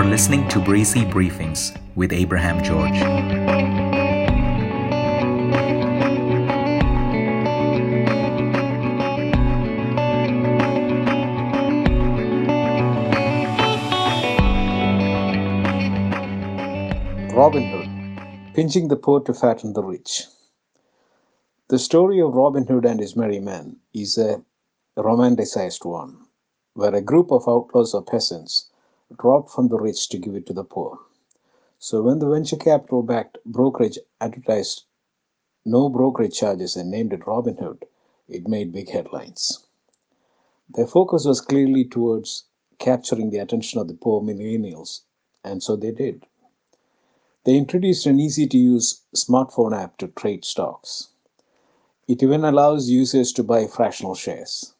You're listening to Breezy Briefings with Abraham George. Robinhood, pinching the poor to fatten the rich. The story of Robin Hood and his merry men is a romanticized one, where a group of outlaws or peasants robbed from the rich to give it to the poor. So when the venture capital backed brokerage advertised no brokerage charges and named it Robinhood, it made big headlines. Their focus was clearly towards capturing the attention of the poor millennials, and so they did. They introduced an easy to use smartphone app to trade stocks. It even allows users to buy fractional shares.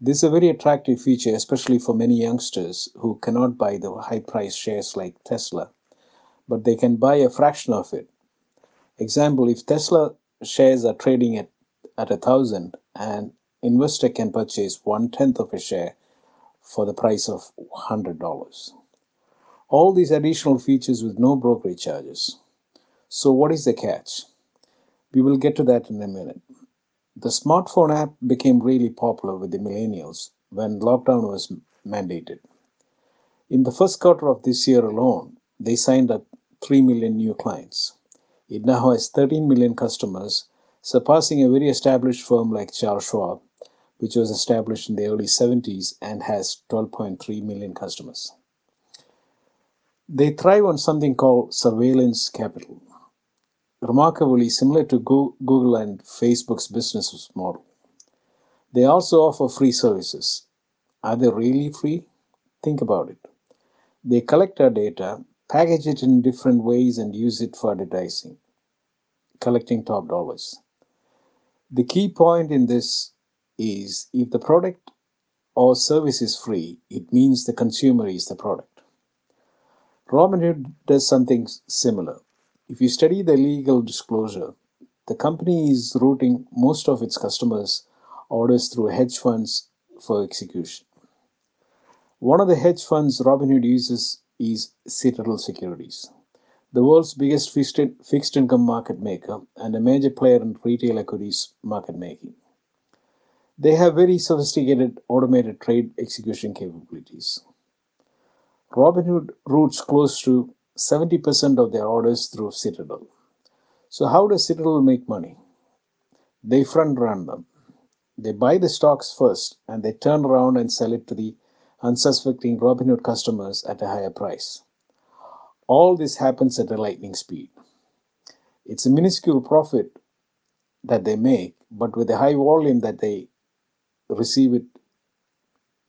This is a very attractive feature, especially for many youngsters who cannot buy the high priced shares like Tesla, but they can buy a fraction of it. Example, if Tesla shares are trading at, at a thousand, an investor can purchase one tenth of a share for the price of $100. All these additional features with no brokerage charges. So, what is the catch? We will get to that in a minute. The smartphone app became really popular with the millennials when lockdown was mandated. In the first quarter of this year alone, they signed up 3 million new clients. It now has 13 million customers, surpassing a very established firm like Charles Schwab, which was established in the early 70s and has 12.3 million customers. They thrive on something called surveillance capital, remarkably similar to Google and Facebook's business model. They also offer free services. Are they really free? Think about it. They collect our data, package it in different ways, and use it for advertising, collecting top dollars. The key point in this is if the product or service is free, it means the consumer is the product. Robinhood does something similar. If you study the legal disclosure, the company is routing most of its customers' orders through hedge funds for execution. One of the hedge funds Robinhood uses is Citadel Securities, the world's biggest fixed income market maker and a major player in retail equities market making. They have very sophisticated automated trade execution capabilities. Robinhood routes close to 70% of their orders through Citadel. So, how does Citadel make money? They front run them. They buy the stocks first and they turn around and sell it to the unsuspecting Robinhood customers at a higher price. All this happens at a lightning speed. It's a minuscule profit that they make, but with the high volume that they receive, it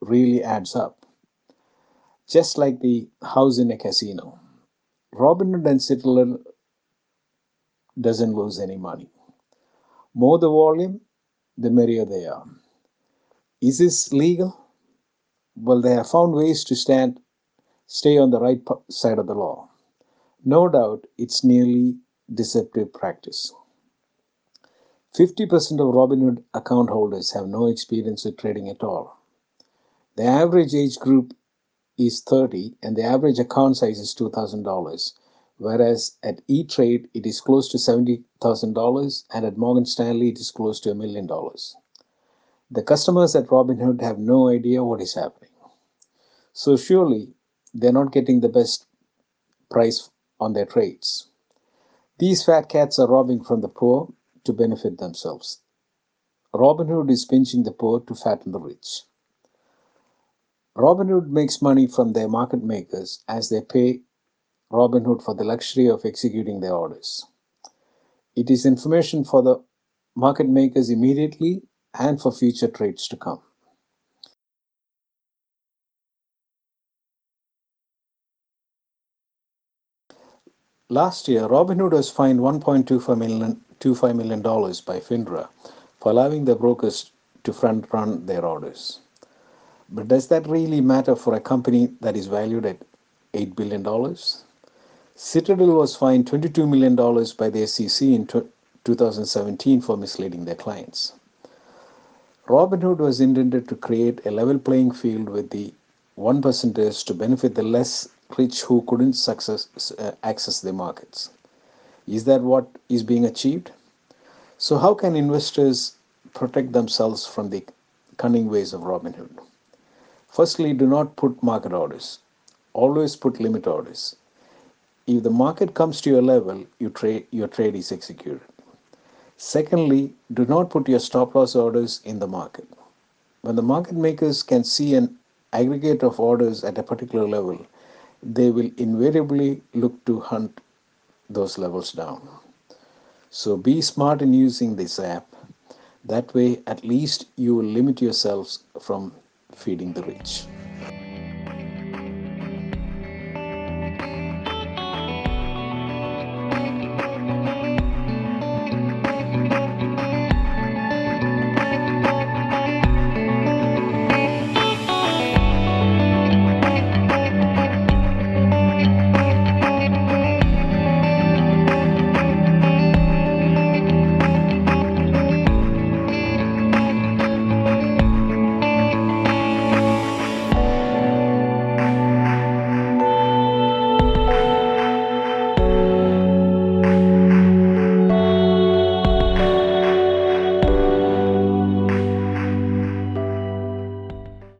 really adds up just like the house in a casino. Robinhood and Citadel doesn't lose any money. More the volume, the merrier they are. Is this legal? Well, they have found ways to stand, stay on the right side of the law. No doubt it's nearly deceptive practice. 50% of Robinhood account holders have no experience with trading at all. The average age group is 30 and the average account size is $2,000, whereas at E-Trade it is close to $70,000 and at Morgan Stanley it is close to a million dollars. The customers at Robinhood have no idea what is happening. So surely they're not getting the best price on their trades. These fat cats are robbing from the poor to benefit themselves. Robinhood is pinching the poor to fatten the rich. Robinhood makes money from their market makers as they pay Robinhood for the luxury of executing their orders. It is information for the market makers immediately and for future trades to come. Last year, Robinhood was fined $1.25 million, $25 million by FINRA for allowing the brokers to front run their orders. But does that really matter for a company that is valued at $8 billion? Citadel was fined $22 million by the SEC in 2017 for misleading their clients. Robinhood was intended to create a level playing field with the one percenters to benefit the less rich who couldn't success, uh, access the markets. Is that what is being achieved? So, how can investors protect themselves from the cunning ways of Robinhood? Firstly, do not put market orders. Always put limit orders. If the market comes to your level, you your trade is executed. Secondly, do not put your stop loss orders in the market. When the market makers can see an aggregate of orders at a particular level, they will invariably look to hunt those levels down. So be smart in using this app. That way, at least you will limit yourselves from feeding the rich.